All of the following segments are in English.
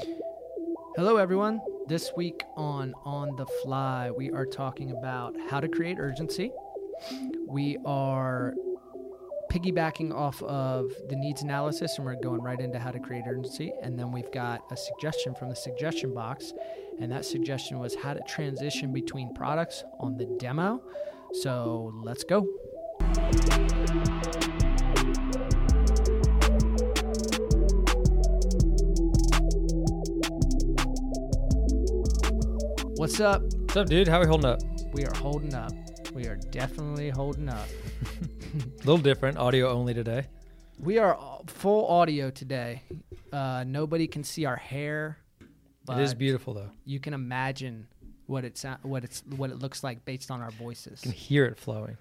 Hello, everyone. This week on On the Fly, we are talking about how to create urgency. We are piggybacking off of the needs analysis, and we're going right into how to create urgency. And then we've got a suggestion from the suggestion box, and that suggestion was how to transition between products on the demo. So let's go. What's up? What's up, dude? How are we holding up? We are holding up. We are definitely holding up. A little different, audio only today. We are full audio today. Uh, nobody can see our hair. It is beautiful though. You can imagine what it it's what it's what it looks like based on our voices. You can hear it flowing.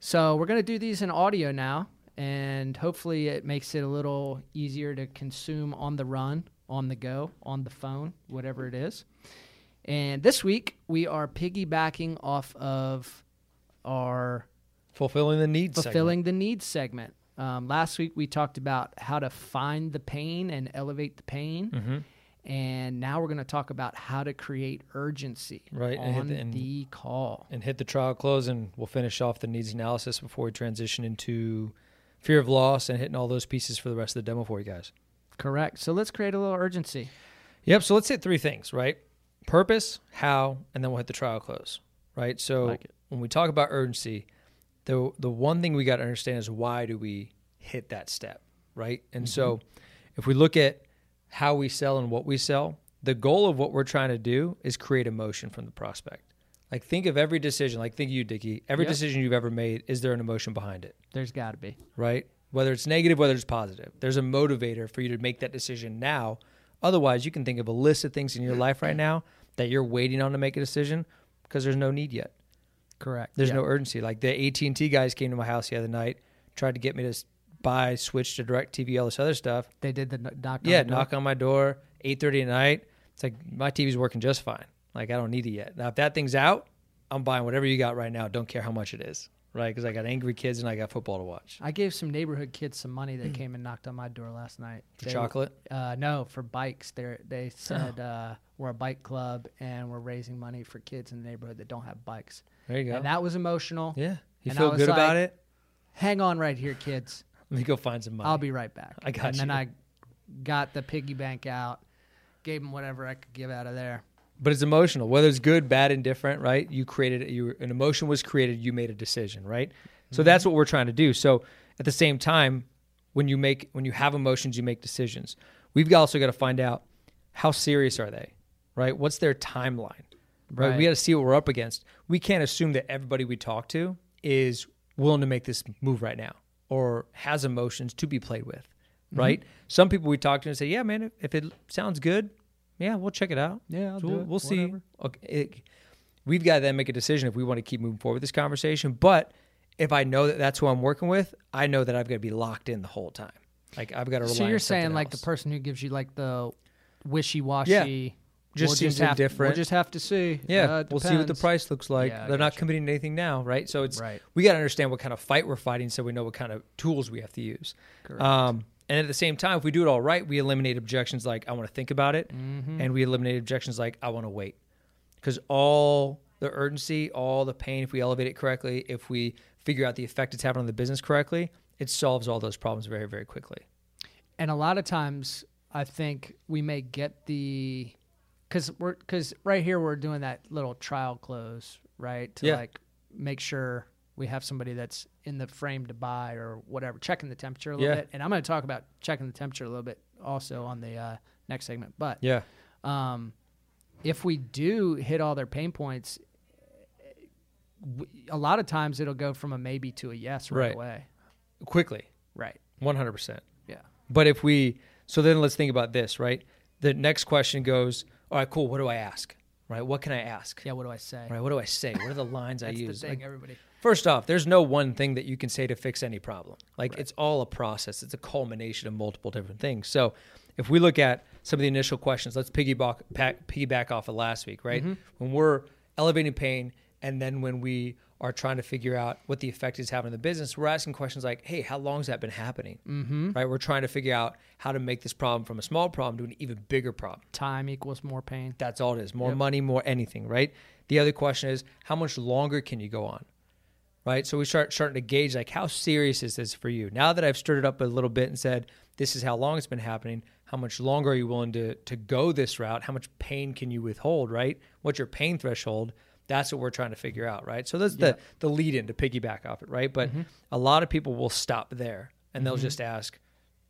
So we're gonna do these in audio now, and hopefully it makes it a little easier to consume on the run, on the go, on the phone, whatever it is. And this week we are piggybacking off of our Fulfilling the needs. fulfilling the needs segment. Um, last week we talked about how to find the pain and elevate the pain, hmm and now we're going to talk about how to create urgency Right, on the- and- the call. And hit the trial close, and we'll finish off the needs analysis before we transition into fear of loss and hitting all those pieces for the rest of the demo for you guys. Correct. So let's create a little urgency. Yep. So let's hit three things, right? Purpose, how, and then we'll hit the trial close, right? So Like when we talk about urgency, the the one thing we got to understand is why do we hit that step, right? And so mm-hmm. if we look at how we sell and what we sell, the goal of what we're trying to do is create emotion from the prospect. Like think of every decision, like think of you, Dickie. Every Yep. decision you've ever made, is there an emotion behind it? There's got to be. right? Whether it's negative, whether it's positive. There's a motivator for you to make that decision now. Otherwise, you can think of a list of things in your life right now that you're waiting on to make a decision because there's no need yet. Correct. There's Yeah. no urgency. Like the AT&T guys came to my house the other night, tried to get me to buy, switch to DirecTV, all this other stuff. They did the kn- knock. yeah, on door. knock on my door, 8.30 at night. It's like, my TV's working just fine. Like, I don't need it yet. Now, if that thing's out, I'm buying whatever you got right now. Don't care how much it is, right? Because I got angry kids and I got football to watch. I gave some neighborhood kids some money that came and knocked on my door last night. For They- chocolate? Uh, no, for bikes. They they said uh, we're a bike club and we're raising money for kids in the neighborhood that don't have bikes. There you go. And that was emotional. Yeah. You And I feel good about it? Hang on right here, kids. Let me go find some money. I'll be right back. I got and then. I got the piggy bank out, gave them whatever I could give out of there. But it's emotional. Whether it's good, bad, indifferent, right? You created you an emotion was created. You made a decision, right? So mm-hmm. that's what we're trying to do. So at the same time, when you make when you have emotions, you make decisions. We've also got to find out how serious are they, right? What's their timeline, right? Right. We got to see what we're up against. We can't assume that everybody we talk to is willing to make this move right now or has emotions to be played with, mm-hmm. right? Some people we talk to and say, "Yeah, man, if it sounds good, yeah, we'll check it out." Yeah, I'll So we'll, it. we'll see. Okay, it, we've got to then make a decision if we want to keep moving forward with this conversation. But if I know that that's who I'm working with, I know that I've got to be locked in the whole time. Like I've got to. So rely you're on something saying like the person who gives you like the wishy-washy. Just we'll seems just have, indifferent. We'll just have to see. Yeah, Uh, we'll see what the price looks like. Yeah, They're not gotcha. committing to anything now, right? So it's Right. we got to understand what kind of fight we're fighting, so we know what kind of tools we have to use. Correct. Um, and at the same time, if we do it all right, we eliminate objections like I want to think about it, Mhm. and we eliminate objections like I want to wait, because all the urgency, all the pain, if we elevate it correctly, if we figure out the effect it's having on the business correctly, it solves all those problems very, very quickly. and a lot of times I think we may get the because we're because right here we're doing that little trial close right to Yeah. like make sure we have somebody that's in the frame to buy or whatever checking the temperature a little Yeah. bit and I'm going to talk about checking the temperature a little bit also on the uh, next segment but Yeah, um, if we do hit all their pain points a lot of times it'll go from a maybe to a yes right, Right. away quickly, right one hundred percent. yeah But if we, so then let's think about this, right? The next question goes, all right, cool. What do I ask? Right? What can I ask? yeah what do I say Right? What do I say? What are the lines I that's use? the thing Like, everybody first off, there's no one thing that you can say to fix any problem. Like it's all a process. It's a culmination of multiple different things. So if we look at some of the initial questions, let's piggyback pack, piggyback off of last week, right? Mm-hmm. When we're elevating pain, and then when we are trying to figure out what the effect is having on the business, we're asking questions like, "Hey, how long has that been happening?" Mm-hmm. Right? We're trying to figure out how to make this problem from a small problem to an even bigger problem. Time equals more pain. That's all it is. More Yep. money, more anything, right? The other question is how much longer can you go on? Right? So we start starting to gauge like how serious is this for you? Now that I've stirred it up a little bit and said this is how long it's been happening, how much longer are you willing to to go this route? How much pain can you withhold, right? What's your pain threshold? That's what we're trying to figure out, right? So that's Yeah. the the lead in to piggyback off it, right? But mm-hmm. a lot of people will stop there and they'll mm-hmm. just ask,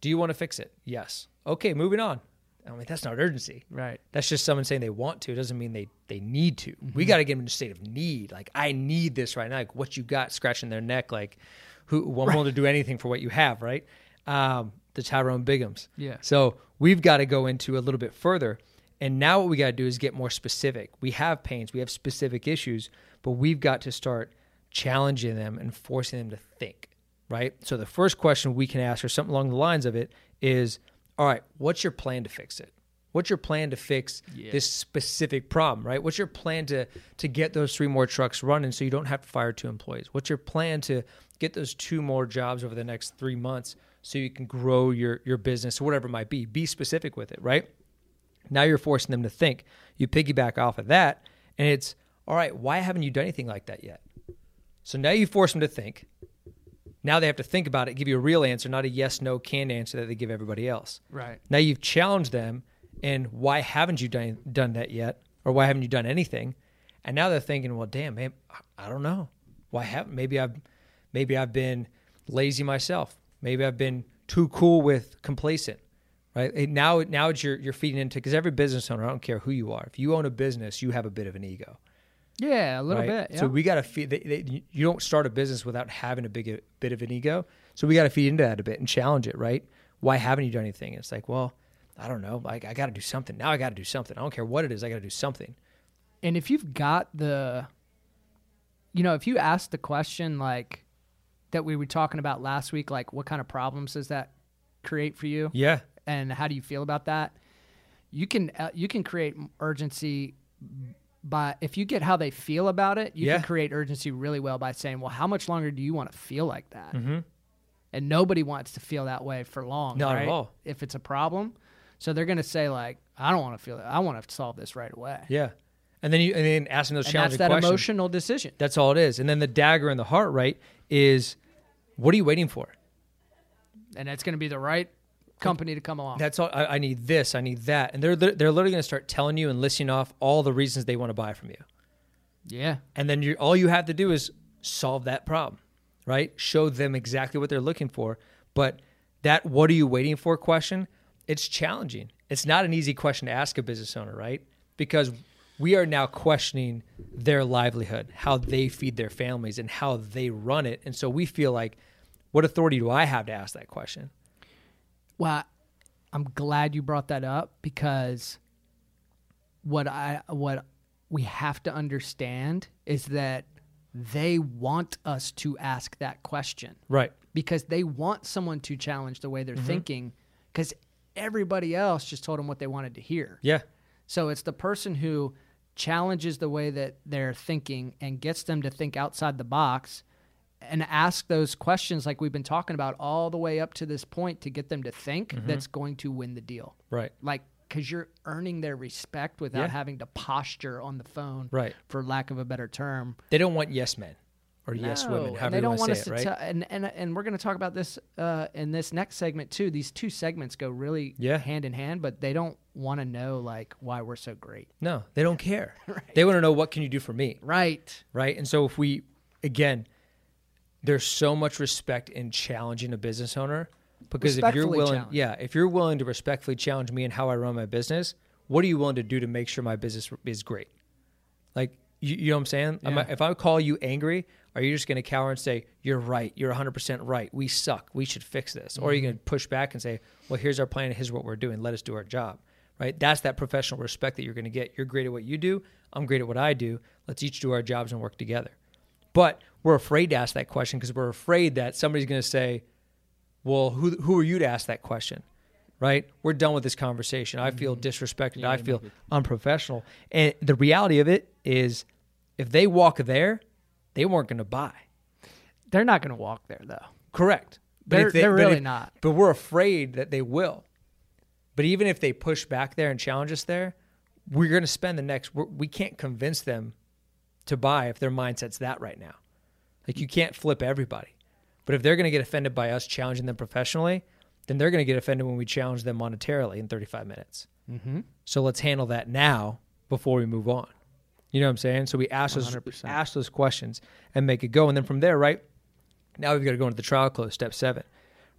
"Do you want to fix it?" Yes. Okay, moving on. I mean, that's not urgency. Right. That's just someone saying they want to. It doesn't mean they they need to. We got to get them in a state of need. Like I need this right now. Like what you got, scratching their neck. Like who I'm willing to do anything for what you have. Right. Um, the Tyrone Biggums. Yeah. So we've got to go into a little bit further. And now what we got to do is get more specific. We have pains, we have specific issues, but we've got to start challenging them and forcing them to think, right? So the first question we can ask, or something along the lines of it, is all right, what's your plan to fix it? What's your plan to fix Yeah. this specific problem, right? What's your plan to to get those three more trucks running so you don't have to fire two employees? What's your plan to get those two more jobs over the next three months so you can grow your your business or whatever it might be? Be specific with it, right? Now you're forcing them to think. You piggyback off of that, and it's all right. Why haven't you done anything like that yet? So now you force them to think. Now they have to think about it, give you a real answer, not a yes, no, canned answer that they give everybody else. Right. Now you've challenged them, and why haven't you done done that yet, or why haven't you done anything? And now they're thinking, well, damn, man, I don't know. Why haven't? Maybe I've maybe I've been lazy myself. Maybe I've been too cool with complacent. Right And now, now it's you're you're feeding into because every business owner, I don't care who you are, if you own a business, you have a bit of an ego. Yeah, a little right? bit. So we got to feed. They, they, you don't start a business without having a big bit of an ego. So we got to feed into that a bit and challenge it. Right? Why haven't you done anything? It's like, well, I don't know. Like I got to do something now. I got to do something. I don't care what it is. I got to do something. and if you've got the you know if you ask the question like that we were talking about last week like what kind of problems does that create for you Yeah. and how do you feel about that you can uh, you can create urgency by if you get how they feel about it you Yeah. can create urgency really well by saying well how much longer do you want to feel like that Mm-hmm. and nobody wants to feel that way for long Not at all. if it's a problem so they're going to say like i don't want to feel that i want to solve this right away Yeah. And then you and then asking those and that's that questions. emotional decision That's all it is. And then the dagger in the heart, right, is what are you waiting for? and that's going to be the right company to come along. That's all. I, I need this. I need that. And they're they're literally going to start telling you and listing off all the reasons they want to buy from you. yeah, And then you all you have to do is solve that problem, right? Show them exactly what they're looking for. But that what are you waiting for question, it's challenging. It's not an easy question to ask a business owner, right? Because we are now questioning their livelihood, how they feed their families and how they run it. And so we feel like what authority do I have to ask that question? Well, I'm glad you brought that up because what I what we have to understand is that they want us to ask that question Right. because they want someone to challenge the way they're Mm-hmm. thinking because everybody else just told them what they wanted to hear. Yeah. So it's the person who challenges the way that they're thinking and gets them to think outside the box and ask those questions like we've been talking about all the way up to this point to get them to think Mm-hmm. that's going to win the deal. Right. Like cuz you're earning their respect without Yeah. having to posture on the phone Right. for lack of a better term. They don't want yes men or yes No, women, and however they don't want to us it, to right? tell, and and and we're going to talk about this uh, in this next segment too. These two segments go really Yeah. hand in hand, but they don't want to know like why we're so great. no, they don't care. They want to know what can you do for me? Right. right? And so if we again, there's so much respect in challenging a business owner because if you're willing, challenge. yeah, if you're willing to respectfully challenge me and how I run my business, what are you willing to do to make sure my business is great? Like you, you know what I'm saying? Am I- Yeah. if I call you angry, are you just going to cower and say you're right, you're 100 percent right, we suck, we should fix this, or are you Mm-hmm. going to push back and say, well, here's our plan, here's what we're doing, let us do our job, right? That's that professional respect that you're going to get. You're great at what you do, I'm great at what I do. Let's each do our jobs and work together. But we're afraid to ask that question because we're afraid that somebody's going to say, well, who, who are you to ask that question? Right? We're done with this conversation. I feel mm-hmm. disrespected. I feel unprofessional. And the reality of it is, if they walk there, they weren't going to buy. They're not going to walk there though. Correct. But They're, they- they're really if- not. But we're afraid that they will. But even if they push back there and challenge us there, we're going to spend the next. We're, we can't convince them to buy if their mindset's that right now. Like you can't flip everybody. But if they're going to get offended by us challenging them professionally, then they're going to get offended when we challenge them monetarily in 35 minutes. Mm-hmm. So let's handle that now before we move on. You know what I'm saying? So we ask those 100%. ask those questions and make it go, and then from there, right? Now we've got to go into the trial close, step seven,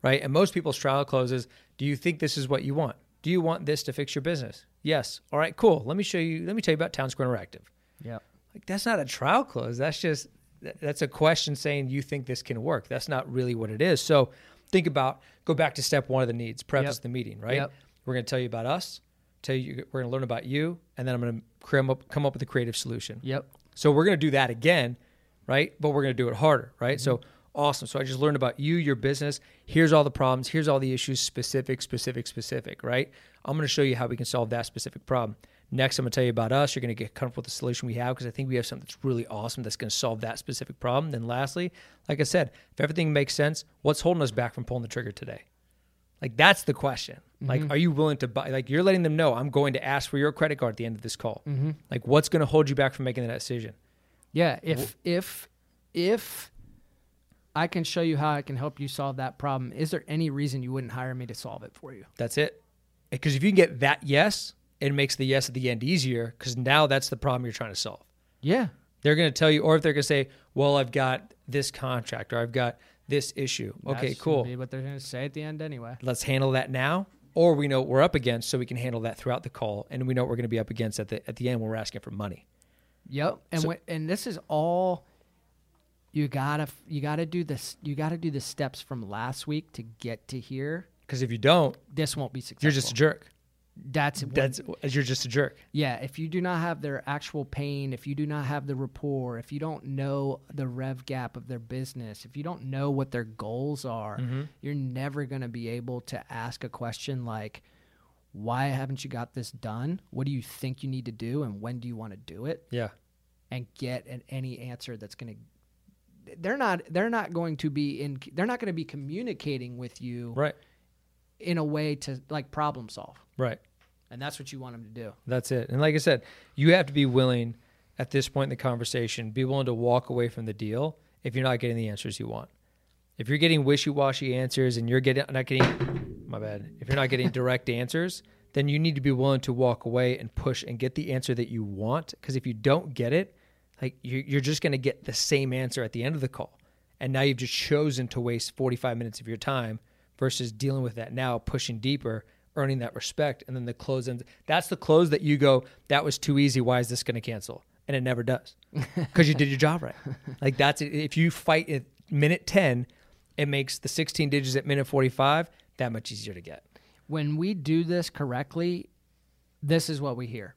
right? And most people's trial close is: Do you think this is what you want? Do you want this to fix your business? Yes. All right, cool. Let me show you. Let me tell you about Town Square Interactive. Yep. Like that's not a trial close. That's just that's a question saying you think this can work. That's not really what it is. So think about go back to step one of the needs. Preface Yep. the meeting, right? Yep. We're going to tell you about us. Tell you we're going to learn about you, and then I'm going to up come up with a creative solution. Yep. So we're going to do that again, right? But we're going to do it harder, right? So mm-hmm. awesome. So I just learned about you, your business. Here's all the problems. Here's all the issues, specific, specific, specific, right? I'm going to show you how we can solve that specific problem. Next, I'm going to tell you about us. You're going to get comfortable with the solution we have because I think we have something that's really awesome that's going to solve that specific problem. Then, lastly, like I said, if everything makes sense, what's holding us back from pulling the trigger today? Like that's the question. Like, are you willing to buy? Like, you're letting them know I'm going to ask for your credit card at the end of this call. Mm-hmm. Like, what's going to hold you back from making that decision? Yeah. If if if I can show you how I can help you solve that problem, is there any reason you wouldn't hire me to solve it for you? That's it. Because if you can get that yes, it makes the yes at the end easier because now that's the problem you're trying to solve. Yeah. They're going to tell you, or if they're going to say, well, I've got this contract or I've got this issue. Okay, That's cool. Be what they're going to say at the end anyway. Let's handle that now. Or we know what we're up against, so we can handle that throughout the call, and we know what we're going to be up against at the at the end when we're asking for money. Yep. And So- when, and this is all you gotta you gotta do this you gotta do the steps from last week to get to here. Because if you don't, This won't be successful. you're just a jerk. That's That's you're just a jerk. yeah. If you do not have their actual pain, if you do not have the rapport, if you don't know the rev gap of their business, if you don't know what their goals are, Mhm. you're never gonna be able to ask a question like, "Why haven't you got this done? What do you think you need to do, and when do you want to do it?" Yeah, and get an, any answer that's going to they're not they're not going to be in they're not going to be communicating with you right, in a way to like problem solve right. and that's what you want them to do That's it. And like I said, you have to be willing at this point in the conversation, be willing to walk away from the deal if you're not getting the answers you want. If you're getting wishy-washy answers and you're getting not getting my bad. If you're not getting direct answers, then you need to be willing to walk away and push and get the answer that you want because if you don't get it, like you're, you're just going to get the same answer at the end of the call. And now you've just chosen to waste 45 minutes of your time versus dealing with that now, pushing deeper, earning that respect, and then the close ends. That's the close that you go, that was too easy. Why is this going to cancel? And it never does because you did your job right. Like that's it. If you fight at minute 10, it makes the 16 digits at minute 45 that much easier to get. when we do this correctly this is what we hear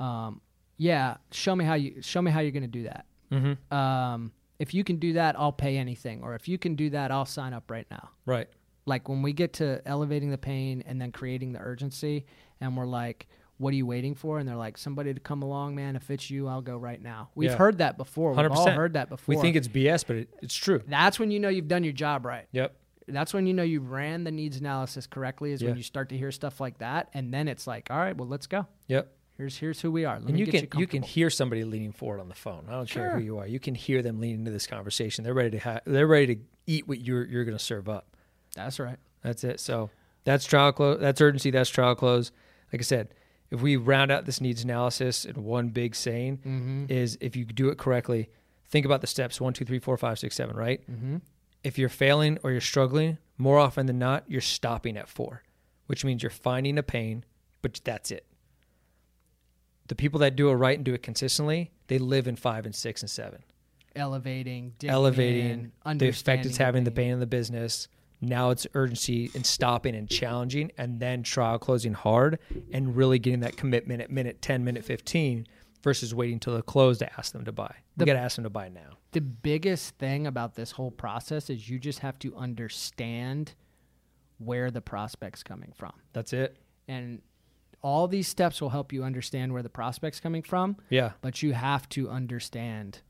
um yeah show me how you show me how you're going to do that Mm-hmm. um if you can do that i'll pay anything or if you can do that i'll sign up right now Right. like when we get to elevating the pain and then creating the urgency and we're like what are you waiting for and they're like somebody to come along man if it's you i'll go right now we've Yeah. heard that before we've all 100%. heard that before We think it's BS, but it, it's true. that's when you know you've done your job right Yep. that's when you know you ran the needs analysis correctly is Yeah. when you start to hear stuff like that and then it's like all right well let's go Yep. Here's here's who we are Let and you can you, you, can hear somebody leaning forward on the phone. I don't care who you are. You can hear them leaning into this conversation. They're ready to ha- they're ready to eat what you're you're going to serve up. that's right That's it. So that's trial close. That's urgency. That's trial close. Like I said, if we round out this needs analysis in one big saying, mm-hmm. is if you do it correctly, think about the steps one, two, three, four, five, six, seven. Right. Mm-hmm. If you're failing or you're struggling, more often than not, you're stopping at four, which means you're finding a pain, but that's it. The people that do it right and do it consistently, they live in five and six and seven. elevating elevating in, the effect it's having the pain. in the business. Now it's urgency and stopping and challenging, and then trial closing hard and really getting that commitment at minute 10, minute 15 versus waiting till the close to ask them to buy. We The- got to ask them to buy now. the biggest thing about this whole process is you just have to understand where the prospect's coming from. That's it. And all these steps will help you understand where the prospect's coming from, Yeah. but you have to understand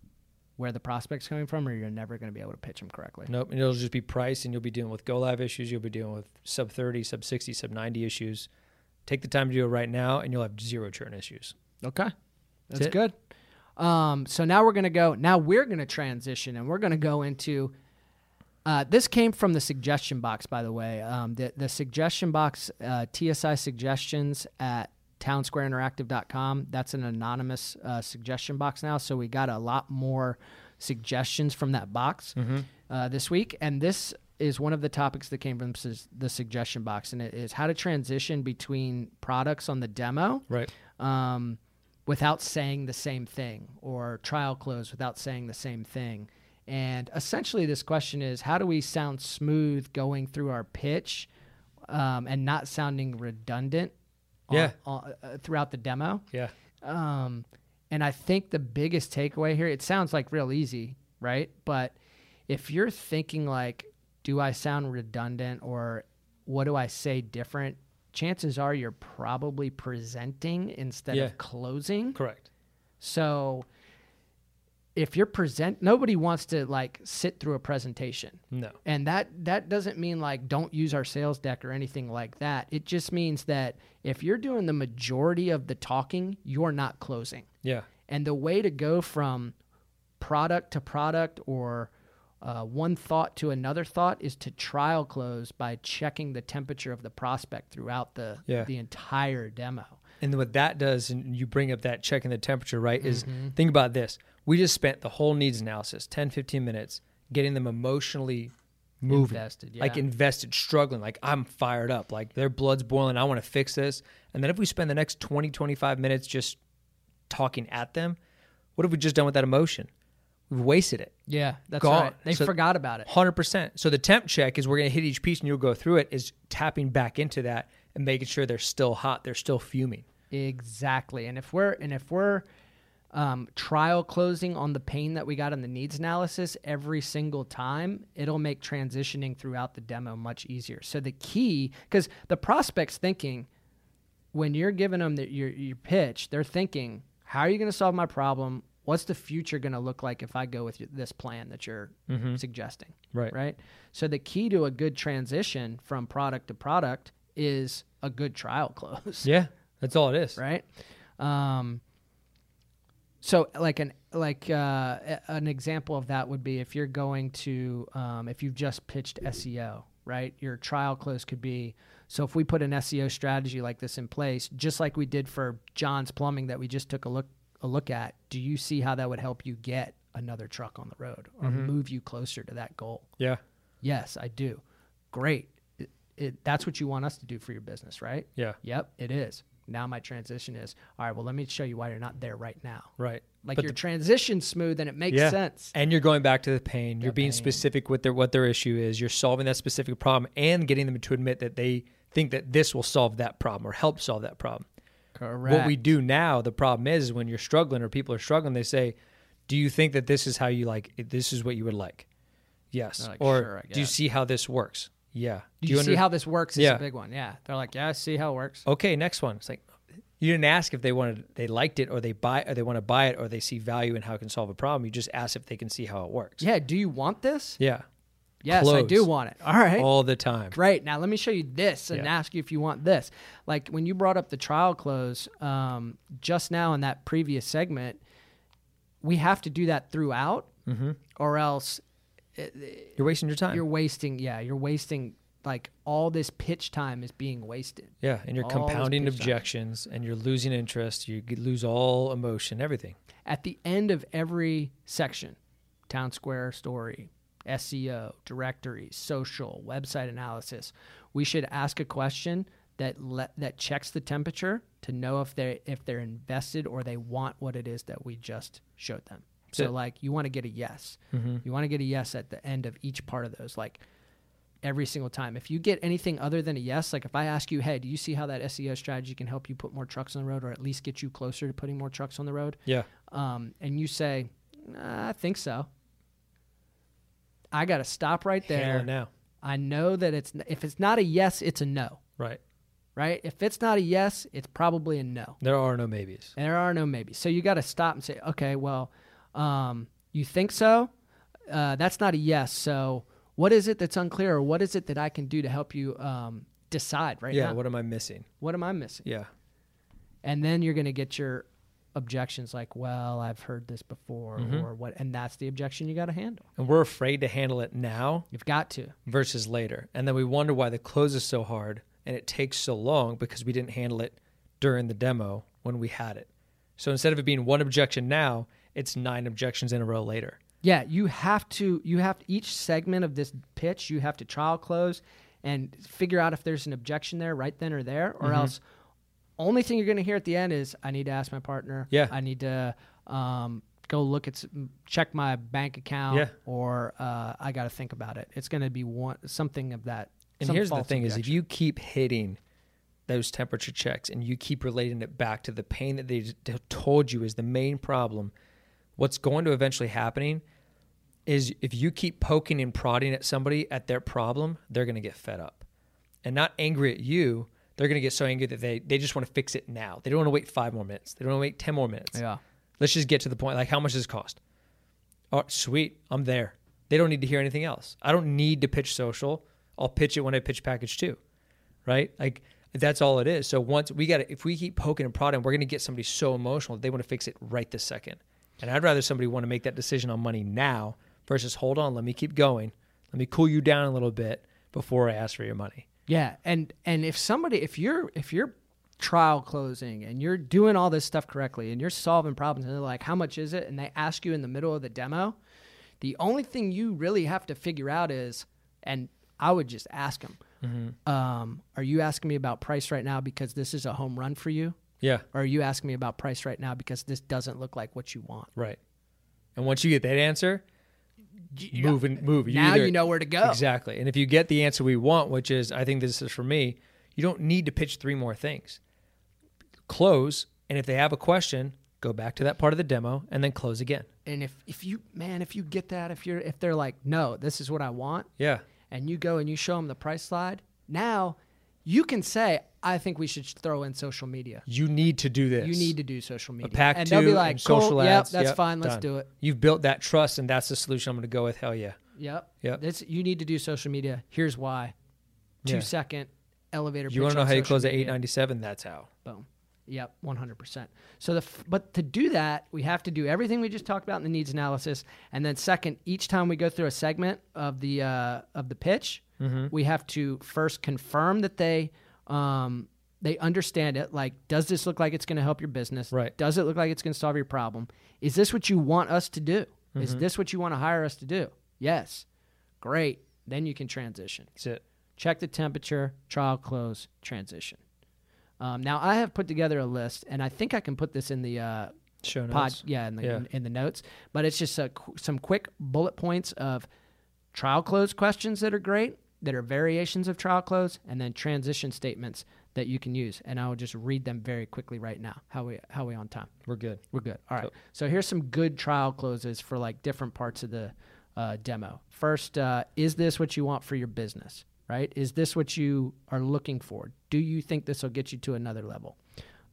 where the prospect's coming from, or you're never going to be able to pitch them correctly. Nope. And it'll just be price, and you'll be dealing with go live issues. You'll be dealing with sub 30, sub 60, sub 90 issues. Take the time to do it right now, and you'll have zero churn issues. Okay, that's it. good. Um, so now we're going to go. Now we're going to transition, and we're going to go into. Uh, this came from the suggestion box, by the way. Um, the the suggestion box, uh, TSI suggestions at townsquareinteractive.com. That's an anonymous uh, suggestion box now. So we got a lot more suggestions from that box uh, this week, and this is one of the topics that came from the suggestion box, and it is how to transition between products on the demo Right. um, without saying the same thing or trial close without saying the same thing. And essentially, this question is how do we sound smooth going through our pitch um, and not sounding redundant on- on- uh, throughout the demo? Yeah. Um, and I think the biggest takeaway here, it sounds like real easy, right? But if you're thinking like, do I sound redundant or what do I say different? Chances are you're probably presenting instead Yeah. of closing. Correct. So if you're present, nobody wants to like sit through a presentation. No. And that that doesn't mean like don't use our sales deck or anything like that. It just means that if you're doing the majority of the talking, you're not closing. Yeah. And the way to go from product to product or uh, one thought to another thought is to trial close by checking the temperature of the prospect throughout the Yeah. the entire demo. And what that does, and you bring up that checking the temperature, right? Is Mm-hmm. think about this. We just spent the whole needs analysis, 10, 15 minutes, getting them emotionally moving. Invested, Like invested, struggling. Like I'm fired up. Like their blood's boiling. I want to fix this. And then if we spend the next 20, 25 minutes just talking at them, what have we just done with that emotion? We've wasted it. Yeah, that's Gone. right. They So- forgot about it. Hundred percent. So the temp check is we're going to hit each piece and you'll go through it. Is tapping back into that and making sure they're still hot, they're still fuming. Exactly. And if we're and if we're um, trial closing on the pain that we got in the needs analysis every single time, it'll make transitioning throughout the demo much easier. So the key, because the prospect's thinking when you're giving them the, your your pitch, they're thinking, how are you going to solve my problem? What's the future going to look like if I go with this plan that you're suggesting? Right. Right. So the key to a good transition from product to product is a good trial close Yeah, that's all it is. right? Um, so like an like uh, an example of that would be if you're going to um, if you've just pitched SEO, right? Your trial close could be so if we put an SEO strategy like this in place, just like we did for John's Plumbing that we just took a look a look at, do you see how that would help you get another truck on the road or move you closer to that goal? Yeah, Yes, I do. Great. It, that's what you want us to do for your business, right? yeah, Yep, it is. Now my transition is all right. Well, let me show you why you're not there right now. right. Like But your the- transition's smooth and it makes yeah. sense. And you're going back to the pain. You're being pain. specific with their what their issue is. You're solving that specific problem and getting them to admit that they think that this will solve that problem or help solve that problem. Correct. What we do now, the problem is, is when you're struggling or people are struggling, they say, "Do you think that this is how you like? This is what you would like?" Yes. Like, or "Sure, do you see how this works? Yeah. Do you, see under- how this works? Is Yeah. a big one. Yeah, they're like, yeah, I see how it works. okay, next one. It's like you didn't ask if they wanted, they liked it, or they buy, or they want to buy it, or they see value in how it can solve a problem. You just ask if they can see how it works. Yeah. Do you want this? Yeah, Yes, I do want it. All right. all the time. Great. Now let me show you this and Yeah. ask you if you want this. Like when you brought up the trial close um, just now in that previous segment, we have to do that throughout, Mm-hmm. or else Uh, you're wasting your time. you're wasting. Yeah, you're wasting. Like all this pitch time is being wasted. yeah, and you're all compounding pitch time. objections, and you're losing interest. You lose all emotion, everything. At the end of every section, town square story, SEO, directories, social, website analysis, we should ask a question that le- that checks the temperature to know if they if they're invested or they want what it is that we just showed them. So like you want to get a yes. Mm-hmm. You want to get a yes at the end of each part of those like every single time. If you get anything other than a yes, like if I ask you, "Hey, do you see how that SEO strategy can help you put more trucks on the road or at least get you closer to putting more trucks on the road?" Yeah, um, and you say, "Nah, I think so. I got to stop right there. now. I know that it's if it's not a yes, it's a no, Right. right? If it's not a yes, it's probably a no. There are no maybes. And there are no maybes. So you got to stop and say, okay, well, um, You think so? Uh, that's not a yes. So, what is it that's unclear, or what is it that I can do to help you um, decide right yeah. now? What am I missing? What am I missing? Yeah. And then you're going to get your objections like, well, I've heard this before, Mhm. or what, and that's the objection you got to handle. And we're afraid to handle it now You've got to. versus later. And then we wonder why the close is so hard and it takes so long because we didn't handle it during the demo when we had it. So instead of it being one objection now, it's nine objections in a row later. Yeah, you have to. You have each segment of this pitch. You have to trial close and figure out if there's an objection there right then or there, or Mhm. else. Only thing you're going to hear at the end is, "I need to ask my partner." Yeah. I need to um, go look at check my bank account, Yeah. or uh, I got to think about it. It's going to be one something of that. And here's the thing is if you keep hitting those temperature checks and you keep relating it back to the pain that they told you is the main problem, what's going to eventually happening is if you keep poking and prodding at somebody at their problem, they're going to get fed up. And not angry at you, they're going to get so angry that they, they just want to fix it now. They don't want to wait five more minutes. They don't want to wait 10 more minutes. yeah. Let's just get to the point. Like, how much does this cost? Oh, sweet. I'm there. They don't need to hear anything else. I don't need to pitch social. I'll pitch it when I pitch package two. Right? Like, that's all it is. So once we got to, if we keep poking and prodding, we're going to get somebody so emotional that they want to fix it right this second. And I'd rather somebody want to make that decision on money now versus hold on, let me keep going. Let me cool you down a little bit before I ask for your money. Yeah, and and if somebody if you're if you're trial closing and you're doing all this stuff correctly and you're solving problems and they're like how much is it and they ask you in the middle of the demo, the only thing you really have to figure out is and I would just ask them, um, are you asking me about price right now because this is a home run for you? Yeah. Or are you asking me about price right now because this doesn't look like what you want? Right. And once you get that answer, move and move. now either- you know where to go. Exactly. And if you get the answer we want, which is, I think this is for me, you don't need to pitch three more things. Close, and if they have a question, go back to that part of the demo and then close again. And if if you man, if you get that, if you're if they're like, no, this is what I want, Yeah. and you go and you show them the price slide, now you can say, I think we should throw in social media. You need to do this. You need to do social media. pack and they'll be like, social cool, ads. Yep, that's Yep, fine. Let's done. do it. You've built that trust, and that's the solution I'm going to go with. Hell yeah. Yep. Yep. This, you need to do social media. Here's why. Two Yeah. second elevator. You want to know how you social close at 897? That's how. Boom. Yep, 100%. So the f- but to do that, we have to do everything we just talked about in the needs analysis and then second, each time we go through a segment of the uh, of the pitch, Mm-hmm. we have to first confirm that they um, they understand it like does this look like it's going to help your business? Right. Does it look like it's going to solve your problem? Is this what you want us to do? Is Mm-hmm. this what you want to hire us to do? Yes. Great. Then you can transition That's it. check the temperature, trial close, transition. Um, now I have put together a list, and I think I can put this in the uh, Show pod, notes. yeah, in the Yeah. In, in the notes. But it's just a, some quick bullet points of trial close questions that are great, that are variations of trial close, and then transition statements that you can use. And I will just read them very quickly right now. How we how we on time? We're good. We're good. All right. Cool. So here's some good trial closes for like different parts of the uh, demo. First, uh, is this what you want for your business? Right? Is this what you are looking for? Do you think this will get you to another level?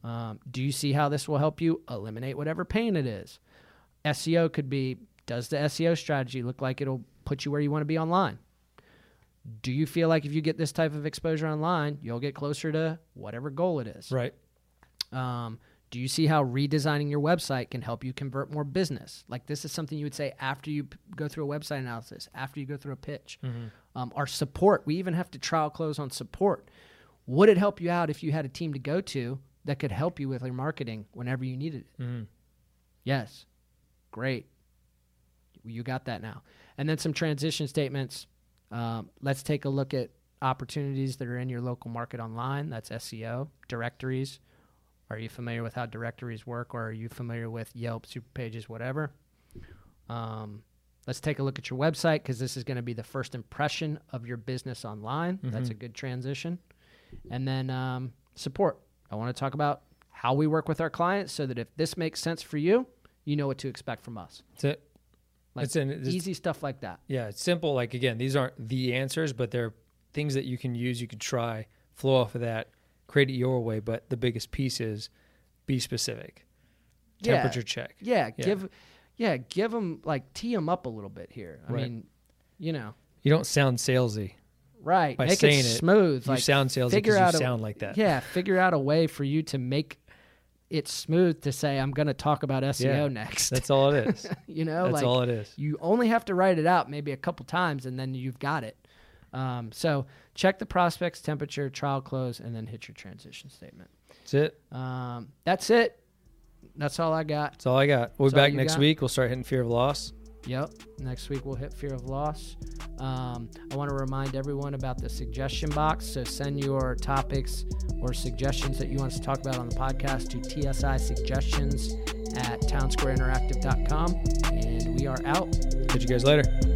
Um, do you see how this will help you eliminate whatever pain it is? SEO could be Does the SEO strategy look like it'll put you where you want to be online? Do you feel like if you get this type of exposure online, you'll get closer to whatever goal it is? Right. Um, do you see how redesigning your website can help you convert more business? Like this is something you would say after you p- go through a website analysis, after you go through a pitch. Um, our support, we even have to trial close on support. Would it help you out if you had a team to go to that could help you with your marketing whenever you needed it? Mhm. Yes. Great. You got that now. And then some transition statements. Um, let's take a look at opportunities that are in your local market online. That's SEO, directories. Are you familiar with how directories work, or are you familiar with Yelp, Superpages, whatever? Um, let's take a look at your website because this is going to be the first impression of your business online. That's a good transition. And then um, support. I want to talk about how we work with our clients so that if this makes sense for you, you know what to expect from us. That's it. Like It's in- it's- easy stuff like that. Yeah, it's simple. Like again, these aren't the answers, but they're things that you can use. You can try, flow off of that, create it your way. But the biggest piece is be specific. Yeah. Temperature check. Yeah, Yeah. give yeah, give them like tee them up a little bit here. I Right. mean, you know, You don't sound salesy. right? By Make saying it it, smooth. You like sound salesy figure because out you a- sound like that. Yeah, figure out a way for you to make it smooth to say I'm going to talk about SEO Yeah, next. That's all it is. you know, That's like all it is. you only have to write it out maybe a couple times and then you've got it. Um, so check the prospects temperature, trial close, and then hit your transition statement. That's it. Um, that's it. That's all I got. That's all I got. We'll be That's all back next got? week. We'll start hitting fear of loss. Yep. Next week we'll hit fear of loss. Um, I want to remind everyone about the suggestion box. So send your topics or suggestions that you want us to talk about on the podcast to TSI suggestions at townsquareinteractive.com. And we are out. Catch you guys later.